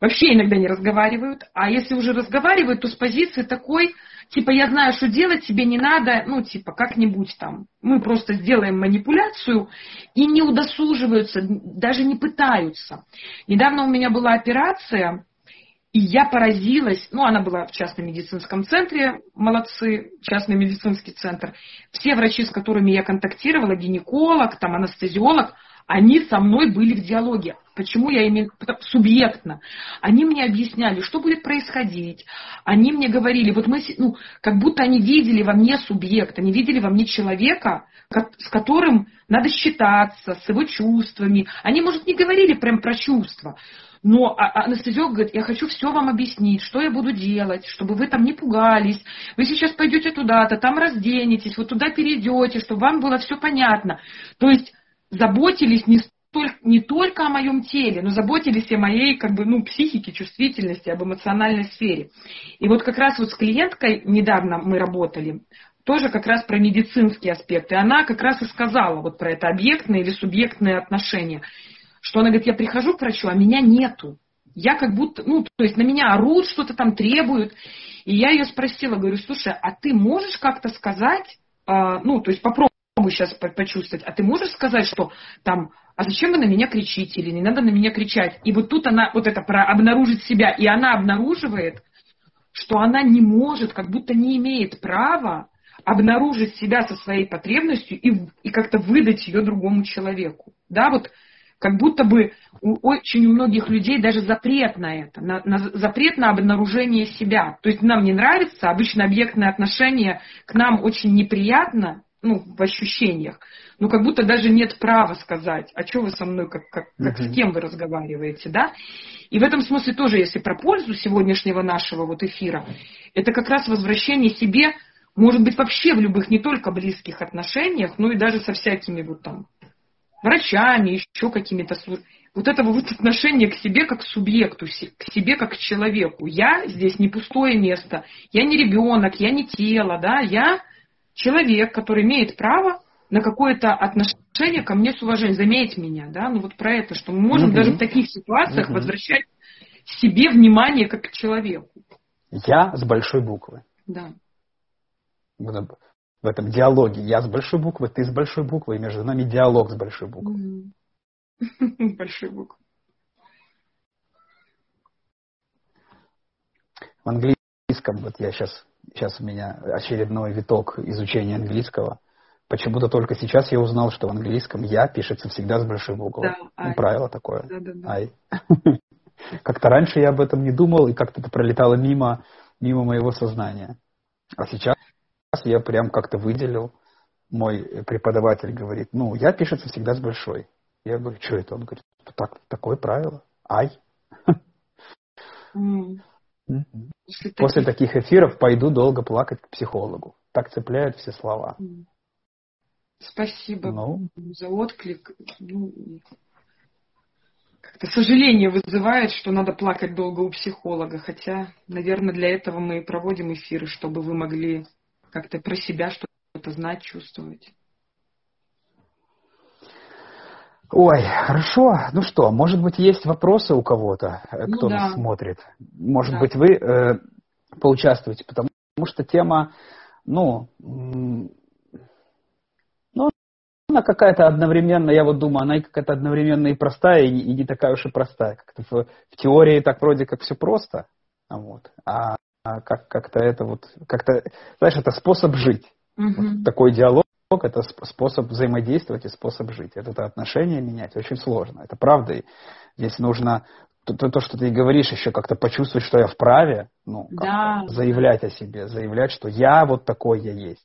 вообще иногда не разговаривают, а если уже разговаривают, то с позиции такой, типа, я знаю, что делать, тебе не надо, ну, типа, как-нибудь там, мы просто сделаем манипуляцию, и не удосуживаются, даже не пытаются. Недавно у меня была операция, и я поразилась, ну, она была в частном медицинском центре, молодцы, частный медицинский центр. Все врачи, с которыми я контактировала, гинеколог, там, анестезиолог, они со мной были в диалоге. Почему я именно субъектно? Они мне объясняли, что будет происходить. Они мне говорили, вот мы, ну, как будто они видели во мне субъект, они видели во мне человека, с которым надо считаться, с его чувствами. Они, может, не говорили прям про чувства, но а, а анестезиолог говорит, я хочу все вам объяснить, что я буду делать, чтобы вы там не пугались. Вы сейчас пойдете туда-то, там разденетесь, вот туда перейдете, чтобы вам было все понятно. То есть заботились не столь, не только о моем теле, но заботились о моей как бы, ну, психике, чувствительности, об эмоциональной сфере. И вот как раз вот с клиенткой недавно мы работали, тоже как раз про медицинские аспекты. Она как раз и сказала вот про это объектное или субъектное отношение что она говорит, я прихожу к врачу, а меня нету. Я как будто, ну, то есть на меня орут, что-то там требуют. И я ее спросила, говорю, слушай, а ты можешь как-то сказать, э, ну, то есть попробуй сейчас почувствовать, а ты можешь сказать, что там, а зачем вы на меня кричите, или не надо на меня кричать? И вот тут она, вот это про обнаружить себя, и она обнаруживает, что она не может, как будто не имеет права обнаружить себя со своей потребностью и, и как-то выдать ее другому человеку. Да, вот как будто бы у, очень у многих людей даже запрет на это, на, на, запрет на обнаружение себя. То есть нам не нравится, обычно объектное отношение к нам очень неприятно, ну, в ощущениях, но как будто даже нет права сказать, а что вы со мной, как, как, как uh-huh. с кем вы разговариваете, да? И в этом смысле тоже, если про пользу сегодняшнего нашего вот эфира, это как раз возвращение себе, может быть, вообще в любых, не только близких отношениях, но и даже со всякими вот там врачами, еще какими-то вот это вот отношение к себе как к субъекту, к себе как к человеку. Я здесь не пустое место, я не ребенок, я не тело, да, я человек, который имеет право на какое-то отношение ко мне с уважением, заметь меня, да, ну вот про это, что мы можем угу. даже в таких ситуациях угу. возвращать себе внимание как к человеку. Я с большой буквы. Да в этом диалоге. Я с большой буквы, ты с большой буквы, и между нами диалог с большой буквы. [LAUGHS] Большой буквы. В английском, вот я сейчас сейчас у меня очередной виток изучения английского. Почему-то только сейчас я узнал, что в английском «я» пишется всегда с большой буквы. Да, ну, правило такое. Да, да, да. «I». [LAUGHS] Как-то раньше я об этом не думал, и как-то это пролетало мимо, мимо моего сознания. А сейчас я прям как-то выделил. Мой преподаватель говорит, ну, «я» пишется всегда с большой. Я говорю, что это? Он говорит, так, такое правило. Mm. После таких эфиров пойду долго плакать к психологу. Так цепляют все слова. Спасибо ну. за отклик. Ну, как-то сожаление вызывает, что надо плакать долго у психолога. Хотя, наверное, для этого мы и проводим эфиры, чтобы вы могли как-то про себя что-то знать, чувствовать. Ой, хорошо. Ну что, может быть, есть вопросы у кого-то, э, ну, кто да. нас смотрит? Может да. быть, вы э, поучаствуете, потому что тема, ну, ну, она какая-то одновременно, я вот думаю, она какая-то одновременно и простая, и, и не такая уж и простая. Как-то в, в теории так вроде как все просто, вот, а, а как, как-то это вот, как-то, знаешь, это способ жить. Угу. Вот такой диалог это способ взаимодействовать и способ жить. Это, это отношение менять очень сложно. Это правда. И здесь нужно то, то, то, что ты говоришь, еще как-то почувствовать, что я вправе, ну, да. заявлять о себе, заявлять, что я вот такой я есть.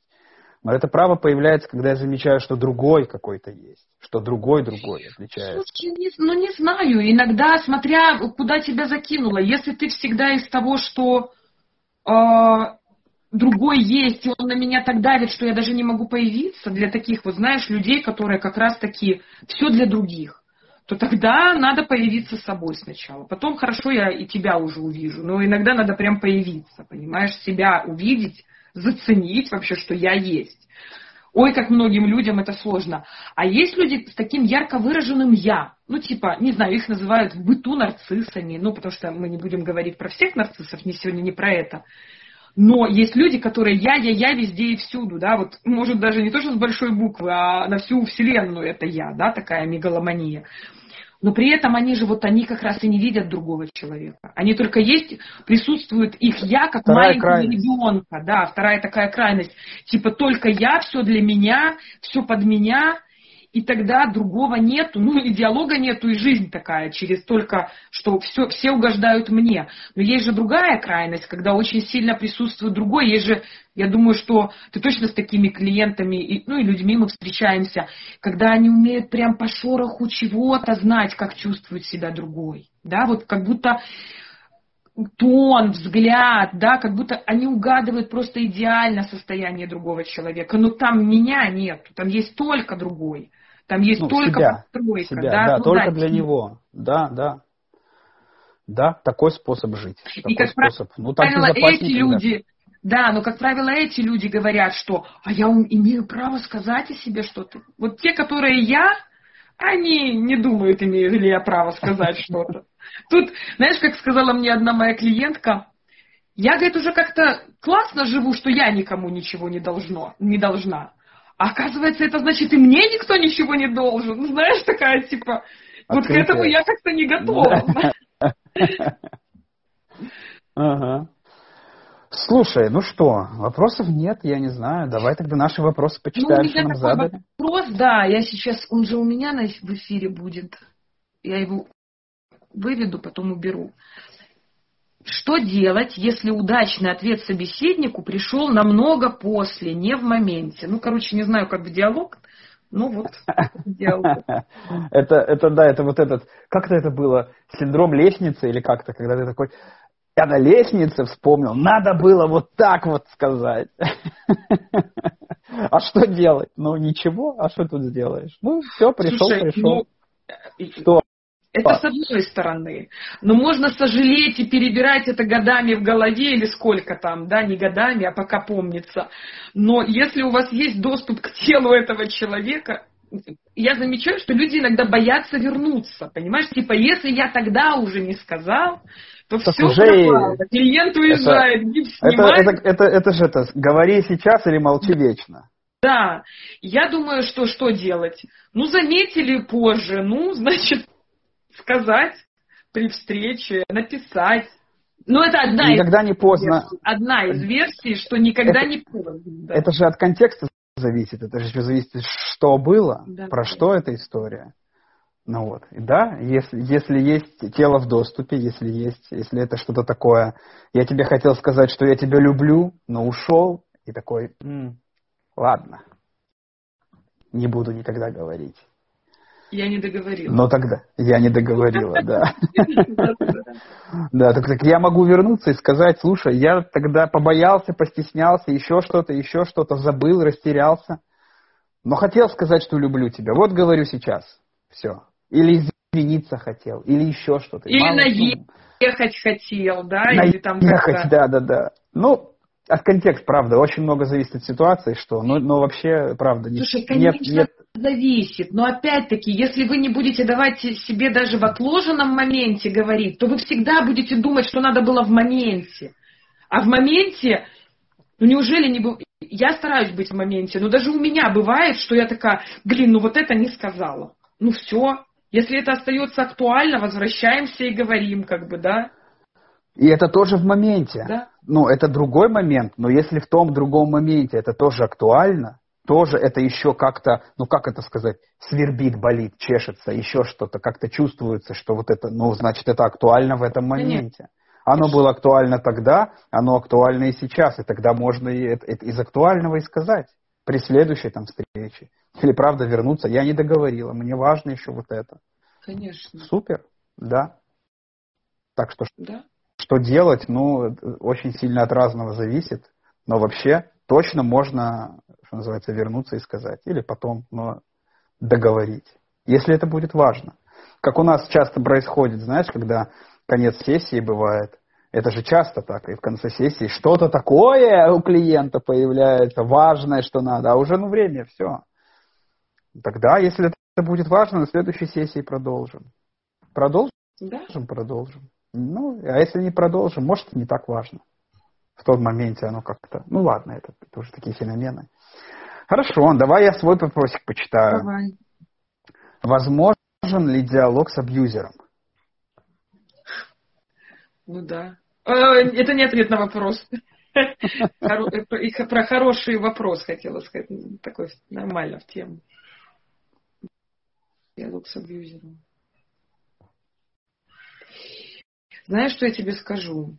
Но это право появляется, когда я замечаю, что другой какой-то есть, что другой другой отличается. Слушай, не, ну не знаю, иногда, смотря куда тебя закинуло, если ты всегда из того, что другой есть, и он на меня так давит, что я даже не могу появиться для таких, вот знаешь, людей, которые как раз таки все для других, то тогда надо появиться собой сначала. Потом хорошо, я и тебя уже увижу, но иногда надо прям появиться, понимаешь, себя увидеть, заценить вообще, что я есть. Ой, как многим людям это сложно. А есть люди с таким ярко выраженным «я». Ну, типа, не знаю, их называют в быту нарциссами, ну, потому что мы не будем говорить про всех нарциссов, не сегодня не про это. Но есть люди, которые я, я, я везде и всюду, да, вот, может, даже не то, что с большой буквы, а на всю вселенную это я, да, такая мегаломания. Но при этом они же, вот они как раз и не видят другого человека. Они только есть, присутствует их я, как вторая маленького крайность. ребенка, да, вторая такая крайность. Типа только я, все для меня, все под меня, и тогда другого нету, ну и диалога нету, и жизнь такая, через только, что все, все угождают мне. Но есть же другая крайность, когда очень сильно присутствует другой, есть же, я думаю, что ты точно с такими клиентами, и, ну и людьми мы встречаемся, когда они умеют прям по шороху чего-то знать, как чувствует себя другой, да, вот как будто тон, взгляд, да, как будто они угадывают просто идеально состояние другого человека, но там меня нет, там есть только другой. Там есть ну, только себя, постройка. Себя, да, да ну, только да, для него. Да, да. Да, такой способ жить. И как способ. Ну, так правило, эти люди, да, но, как правило, эти люди говорят, что «а я имею право сказать о себе что-то». Вот те, которые я, они не думают, имею ли я право сказать [LAUGHS] что-то. Тут, знаешь, как сказала мне одна моя клиентка, я, говорит, уже как-то классно живу, что я никому ничего не, должно, не должна. А оказывается, это значит, и мне никто ничего не должен. Знаешь, такая типа, вот к этому я как-то не готова. [LAUGHS] Ага. Слушай, ну что, вопросов нет, я не знаю. Давай тогда наши вопросы почитаем, ну, что нам задали. Вопрос, да, я сейчас, он же у меня в эфире будет. Я его выведу, потом уберу. Что делать, если удачный ответ собеседнику пришел намного после, не в моменте? Ну, короче, не знаю, как в диалог, ну вот, диалог. [LAUGHS] Это, это, да, это вот этот, как-то это было, синдром лестницы или как-то, когда ты такой, я на лестнице вспомнил, надо было вот так вот сказать. [LAUGHS] А что делать? Ну, ничего, а что тут сделаешь? Ну, все, пришел, пришел. Ну, что? Это с одной стороны. Но можно сожалеть и перебирать это годами в голове или сколько там, да, не годами, а пока помнится. Но если у вас есть доступ к телу этого человека, я замечаю, что люди иногда боятся вернуться, понимаешь? Типа, если я тогда уже не сказал, то так все уже пропало. Клиент уезжает, это, гипс снимает. Это, это, это, это же это, говори сейчас или молчи вечно. Да, я думаю, что что делать? Ну, заметили позже, ну, значит, сказать при встрече, написать. Ну, это одна никогда из не поздно. Версий, одна из версий, что никогда это, не поздно. Да. Это же от контекста зависит. Это же зависит, что было, да, про да. что эта история. Ну вот, и да, если, если есть тело в доступе, если есть, если это что-то такое, я тебе хотел сказать, что я тебя люблю, но ушел, и такой, м-м, ладно, не буду никогда говорить. Я не договорила. Но тогда я не договорила, да. [LAUGHS] Да, так, так я могу вернуться и сказать, слушай, я тогда побоялся, постеснялся, еще что-то, еще что-то, забыл, растерялся. Но хотел сказать, что люблю тебя. Вот говорю сейчас. Все. Или извиниться хотел, или еще что-то. Или наехать ну, хотел, да? Наехать, или там да, да, да. Ну, от контекста, правда, очень много зависит от ситуации, что, но, но вообще, правда, Слушай, конечно, нет, нет... зависит, но опять-таки, если вы не будете давать себе даже в отложенном моменте говорить, то вы всегда будете думать, что надо было в моменте. А в моменте, ну неужели не был... Я стараюсь быть в моменте, но даже у меня бывает, что я такая, блин, ну вот это не сказала. Ну все, если это остается актуально, возвращаемся и говорим, как бы, да. И это тоже в моменте. Да. Ну, это другой момент, но если в том другом моменте это тоже актуально, тоже это еще как-то, ну как это сказать, свербит, болит, чешется, еще что-то, как-то чувствуется, что вот это, ну, значит, это актуально в этом моменте. Оно было актуально тогда, оно актуально и сейчас, и тогда можно и из актуального и сказать при следующей там встрече. Или правда вернуться, я не договорила, мне важно еще вот это. Конечно. Супер, да. Так что да. Что делать, ну, очень сильно от разного зависит, но вообще точно можно, что называется, вернуться и сказать. Или потом, но договорить, если это будет важно. Как у нас часто происходит, знаешь, когда конец сессии бывает, это же часто так, и в конце сессии что-то такое у клиента появляется, важное, что надо, а уже ну время, все. Тогда, если это будет важно, на следующей сессии продолжим. Продолжим? Да. Продолжим. Ну, а если не продолжим, может, не так важно. В том моменте оно как-то... Ну, ладно, это, уже такие феномены. Хорошо, давай я свой вопросик почитаю. Давай. Возможен ли диалог с абьюзером? Ну да. Э, это не ответ на вопрос. [LAUGHS] Про хороший вопрос хотела сказать. Такой нормально в тему. Диалог с абьюзером. Знаешь, что я тебе скажу?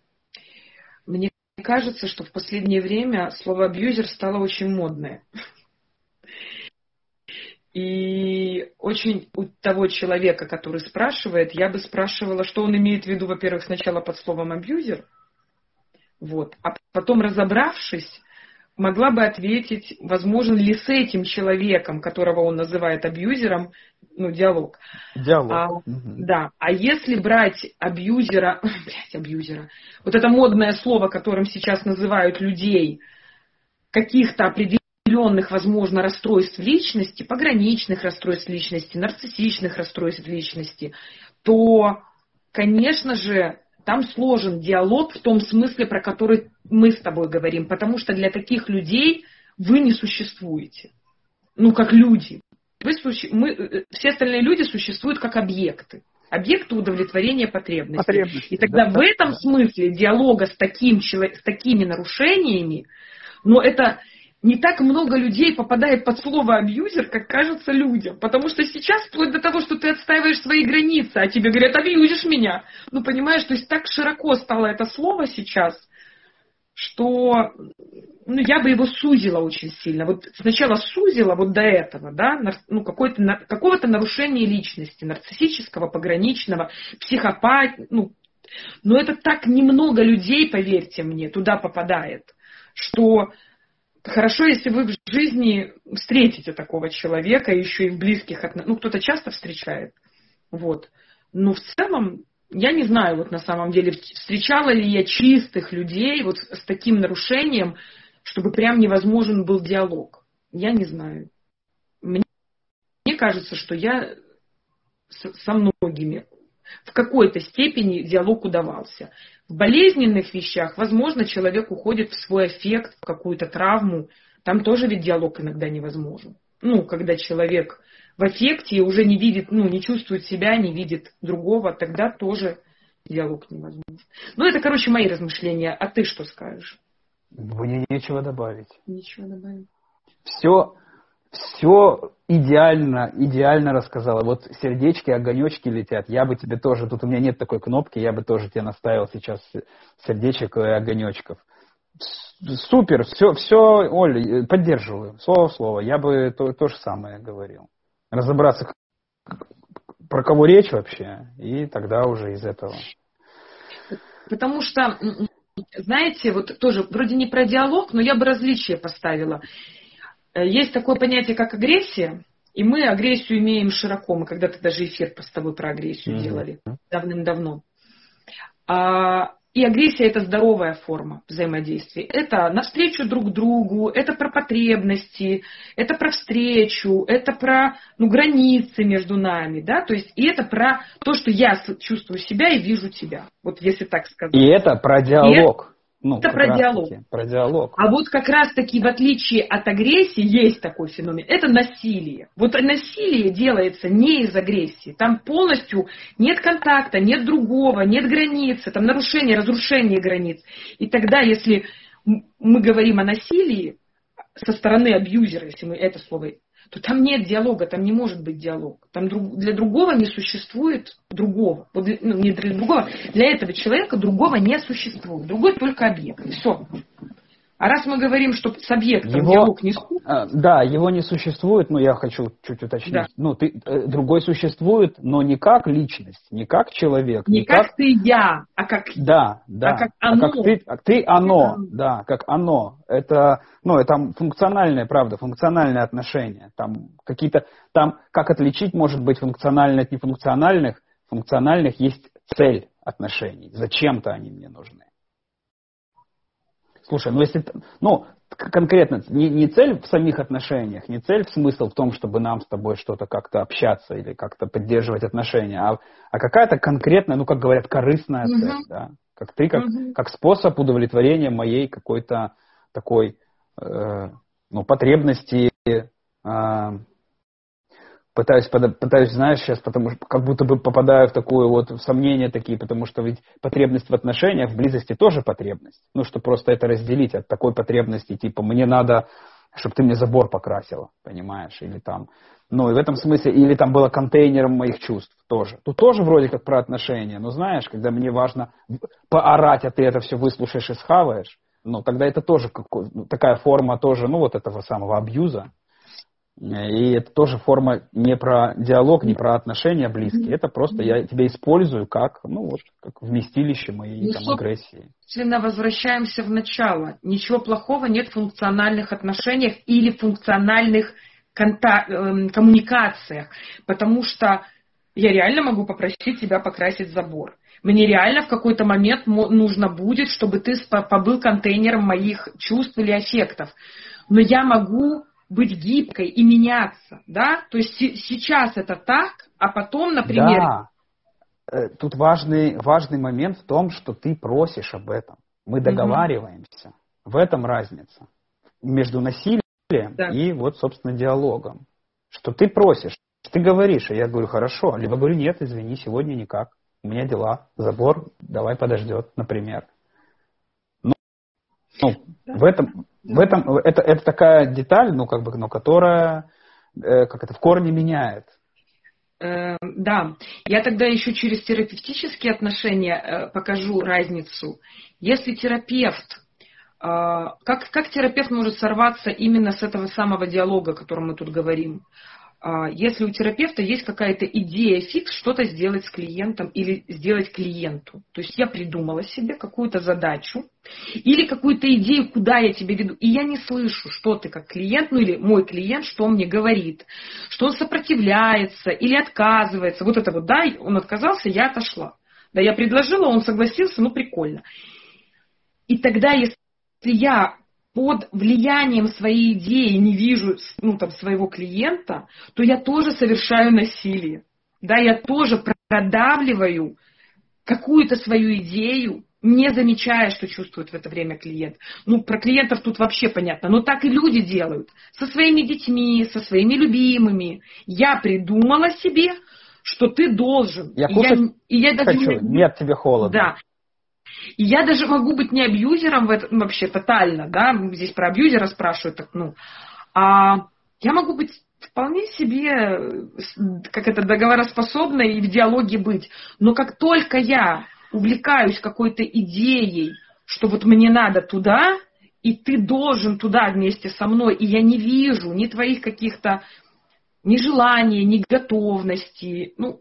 Кажется, что в последнее время слово абьюзер стало очень модное. И очень у того человека, который спрашивает, я бы спрашивала, что он имеет в виду, во-первых, сначала под словом абьюзер, вот, а потом разобравшись, могла бы ответить, возможен ли с этим человеком, которого он называет абьюзером, ну, диалог. Диалог. А, угу. Да. А если брать абьюзера, [LAUGHS] блядь, абьюзера, вот это модное слово, которым сейчас называют людей, каких-то определенных, возможно, расстройств личности, пограничных расстройств личности, нарциссичных расстройств личности, то, конечно же, там сложен диалог в том смысле, про который мы с тобой говорим, потому что для таких людей вы не существуете. Ну, как люди. Вы, мы, э, все остальные люди существуют как объекты. Объекты удовлетворения потребностей. потребностей И тогда да, в этом да. смысле диалога с, таким, с такими нарушениями, но это не так много людей попадает под слово абьюзер, как кажется людям. Потому что сейчас, вплоть до того, что ты отстаиваешь свои границы, а тебе говорят, абьюзишь меня. Ну, понимаешь, то есть так широко стало это слово сейчас, что ну, я бы его сузила очень сильно. Вот сначала сузила вот до этого, да, ну, какого-то нарушения личности, нарциссического, пограничного, психопат, ну, но это так немного людей, поверьте мне, туда попадает, что Хорошо, если вы в жизни встретите такого человека, еще и в близких отношениях. Ну, кто-то часто встречает. Вот. Но в целом, я не знаю, вот на самом деле, встречала ли я чистых людей вот с таким нарушением, чтобы прям невозможен был диалог. Я не знаю. Мне, мне кажется, что я со многими в какой-то степени диалог удавался. В болезненных вещах, возможно, человек уходит в свой эффект, в какую-то травму. Там тоже ведь диалог иногда невозможен. Ну, когда человек в эффекте уже не видит, ну, не чувствует себя, не видит другого, тогда тоже диалог невозможен. Ну, это, короче, мои размышления. А ты что скажешь? Мне нечего добавить. Нечего добавить. Все, все идеально, идеально рассказала. Вот сердечки, огонечки летят. Я бы тебе тоже, тут у меня нет такой кнопки, я бы тоже тебе наставил сейчас сердечек и огонечков. Супер, все, все, Оль, поддерживаю, слово в слово. Я бы то, то же самое говорил. Разобраться, про кого речь вообще, и тогда уже из этого. Потому что, знаете, вот тоже вроде не про диалог, но я бы различие поставила. Э, есть такое понятие, как агрессия, и мы агрессию имеем широко. Мы когда-то даже эфир с тобой про агрессию mm-hmm. делали давным-давно. А, и агрессия это здоровая форма взаимодействия. Это навстречу друг другу, это про потребности, это про встречу, это про ну, границы между нами, да, то есть и это про то, что я чувствую себя и вижу тебя, вот если так сказать. И это про диалог. Ну, это про диалог. Про диалог. А вот как раз-таки в отличие от агрессии есть такой феномен. Это насилие. Вот насилие делается не из агрессии. Там полностью нет контакта, нет другого, нет границы, там нарушение, разрушение границ. И тогда, если мы говорим о насилии со стороны абьюзера, если мы это слово то там нет диалога, там не может быть диалог. Там друг, для другого не существует другого. Вот, ну, не для другого, для этого человека другого не существует. Другой только объект. Все. А раз мы говорим, что с объектом его, диалог не а, Да, его не существует, но я хочу чуть уточнить. Да. Ну, ты, э, другой существует, но не как личность, не как человек. Не, не как, как ты я, а как Да, да. А как оно. А как ты, ты оно, да, как оно. Это, ну, это функциональное, правда, функциональные отношения. Там какие-то, там как отличить может быть функциональное от нефункциональных? Функциональных есть цель отношений. Зачем-то они мне нужны. Слушай, ну если, ну, конкретно, не, не цель в самих отношениях, не цель в смысл в том, чтобы нам с тобой что-то как-то общаться или как-то поддерживать отношения, а, а какая-то конкретная, ну, как говорят, корыстная угу. цель, да, как ты, как, угу. как способ удовлетворения моей какой-то такой, э, ну, потребности, э, пытаюсь, пытаюсь, знаешь, сейчас, потому что как будто бы попадаю в такое вот в сомнения такие, потому что ведь потребность в отношениях, в близости тоже потребность. Ну, что просто это разделить от такой потребности, типа, мне надо, чтобы ты мне забор покрасила, понимаешь, или там, ну, и в этом смысле, или там было контейнером моих чувств тоже. Тут тоже вроде как про отношения, но знаешь, когда мне важно поорать, а ты это все выслушаешь и схаваешь, ну, тогда это тоже такая форма тоже, ну, вот этого самого абьюза, и это тоже форма не про диалог, не про отношения близкие. Это просто я тебя использую как, ну вот, как вместилище моей ну, там, агрессии. Собственно, возвращаемся в начало. Ничего плохого нет в функциональных отношениях или функциональных контак- эм, коммуникациях. Потому что я реально могу попросить тебя покрасить забор. Мне реально в какой-то момент нужно будет, чтобы ты побыл контейнером моих чувств или аффектов. Но я могу быть гибкой и меняться, да? То есть сейчас это так, а потом, например... Да. Э, тут важный, важный момент в том, что ты просишь об этом. Мы договариваемся. Угу. В этом разница между насилием да. и вот, собственно, диалогом. Что ты просишь, ты говоришь, а я говорю, хорошо. Либо говорю, нет, извини, сегодня никак. У меня дела, забор, давай подождет, например. Ну, в этом в этом это, это такая деталь, ну, как бы, но которая э, как это в корне меняет. Э, да, я тогда еще через терапевтические отношения э, покажу разницу. Если терапевт, как, как терапевт может сорваться именно с этого самого диалога, о котором мы тут говорим? А, если у терапевта есть какая-то идея фикс, что-то сделать с клиентом или сделать клиенту. То есть я придумала себе какую-то задачу или какую-то идею, куда я тебе веду, и я не слышу, что ты как клиент, ну или мой клиент, что он мне говорит, что он сопротивляется или отказывается. Вот это вот, да, он отказался, я отошла. Да, я предложила, он согласился, ну прикольно. И тогда, если я под влиянием своей идеи не вижу ну, там, своего клиента, то я тоже совершаю насилие. Да, я тоже продавливаю какую-то свою идею, не замечая, что чувствует в это время клиент. Ну, про клиентов тут вообще понятно, но так и люди делают. Со своими детьми, со своими любимыми. Я придумала себе, что ты должен. Я и я, и я даже хочу, не... нет тебе холода. Да. И я даже могу быть не абьюзером в этом, вообще тотально, да, здесь про абьюзера спрашивают, так, ну, а я могу быть вполне себе, как это, договороспособной и в диалоге быть. Но как только я увлекаюсь какой-то идеей, что вот мне надо туда, и ты должен туда вместе со мной, и я не вижу ни твоих каких-то ни желания, ни готовности, ну,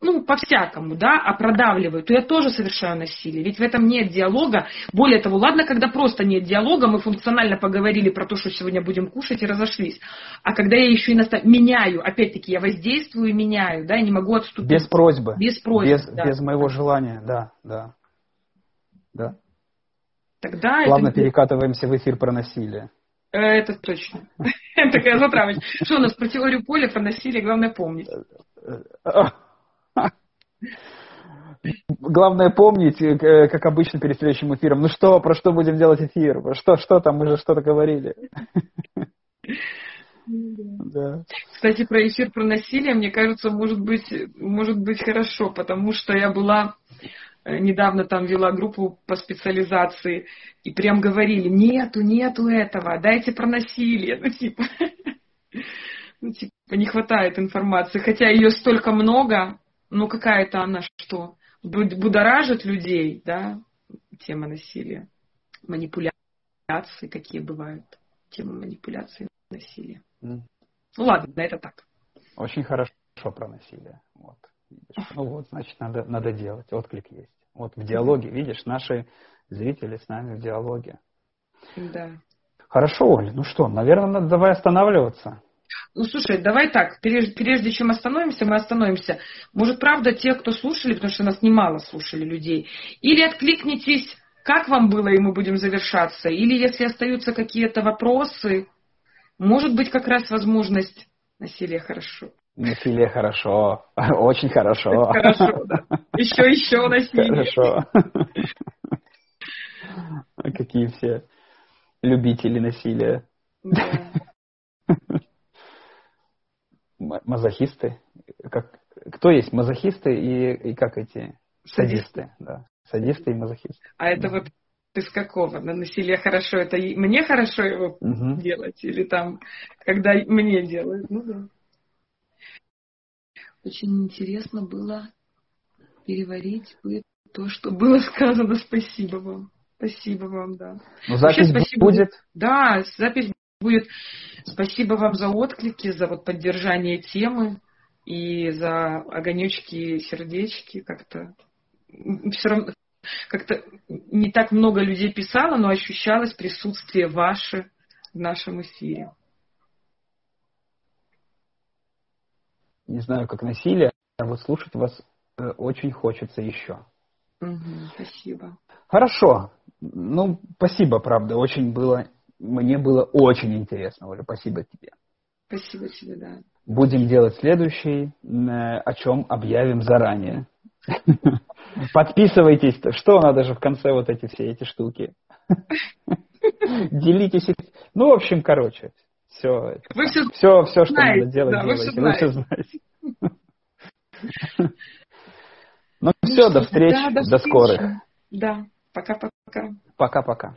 ну, по-всякому, да, а продавливаю, то я тоже совершаю насилие. Ведь в этом нет диалога. Более того, ладно, когда просто нет диалога, мы функционально поговорили про то, что сегодня будем кушать и разошлись. А когда я еще и наста... меняю, опять-таки, я воздействую и меняю, да, я не могу отступить. Без просьбы. Без просьбы, Без, да. без моего желания, да, да. Да. Тогда Плавно это... перекатываемся в эфир про насилие. Э, это точно. [LAUGHS] Такая затравочка. Что у нас про теорию поля, про насилие, главное помнить. Главное помнить, э, как обычно перед следующим эфиром, ну что, про что будем делать эфир? Что, что там, мы же что-то говорили. Да. Кстати, про эфир про насилие, мне кажется, может быть, может быть хорошо, потому что я была э, недавно там вела группу по специализации, и прям говорили, нету, нету этого, дайте про насилие. Ну, типа, [LAUGHS] ну, типа, не хватает информации, хотя ее столько много, ну, какая-то она что? Будоражит людей, да, тема насилия, манипуляции, какие бывают, тема манипуляции насилия. Mm. Ну, ладно, это так. Очень хорошо про насилие. Вот. Ну вот, значит, надо, надо делать. Отклик есть. Вот в диалоге, видишь, наши зрители с нами в диалоге. Да. Хорошо, Оля, ну что, наверное, надо давай останавливаться. Ну, слушай, давай так, прежде, прежде чем остановимся, мы остановимся. Может, правда, те, кто слушали, потому что нас немало слушали людей, или откликнитесь, как вам было, и мы будем завершаться, или если остаются какие-то вопросы, может быть, как раз возможность насилия хорошо. Насилие хорошо, [LAUGHS] очень хорошо. [LAUGHS] Хорошо, да. Еще, еще насилие. Хорошо. [LAUGHS] Какие все любители насилия. Да мазохисты. Как, кто есть мазохисты и, и как эти садисты? Да. Садисты и мазохисты. А это вот из какого? На насилие хорошо, это мне хорошо его угу. делать? Или там, когда мне делают? Ну да. Очень интересно было переварить то, что было сказано. Спасибо вам. Спасибо вам, да. Ну, запись Вообще, спасибо. будет? Да, запись будет. Спасибо вам за отклики, за вот поддержание темы и за огонечки, сердечки. Как-то все равно как-то не так много людей писало, но ощущалось присутствие ваше в нашем эфире. Не знаю, как насилие, а вот слушать вас э, очень хочется еще. Угу, спасибо. Хорошо. Ну, спасибо, правда. Очень было мне было очень интересно, Оля. Спасибо тебе. Спасибо тебе, да. Будем делать следующий, э, о чем объявим заранее. [LAUGHS] Подписывайтесь. Что надо же в конце вот эти все эти штуки. [LAUGHS] Делитесь. Ну, в общем, короче, все. Вы все, все, все, что надо делать, делайте. Вы все знаете. [LAUGHS] Ну, все, до встречи, до скорых. Да, пока-пока. Пока-пока.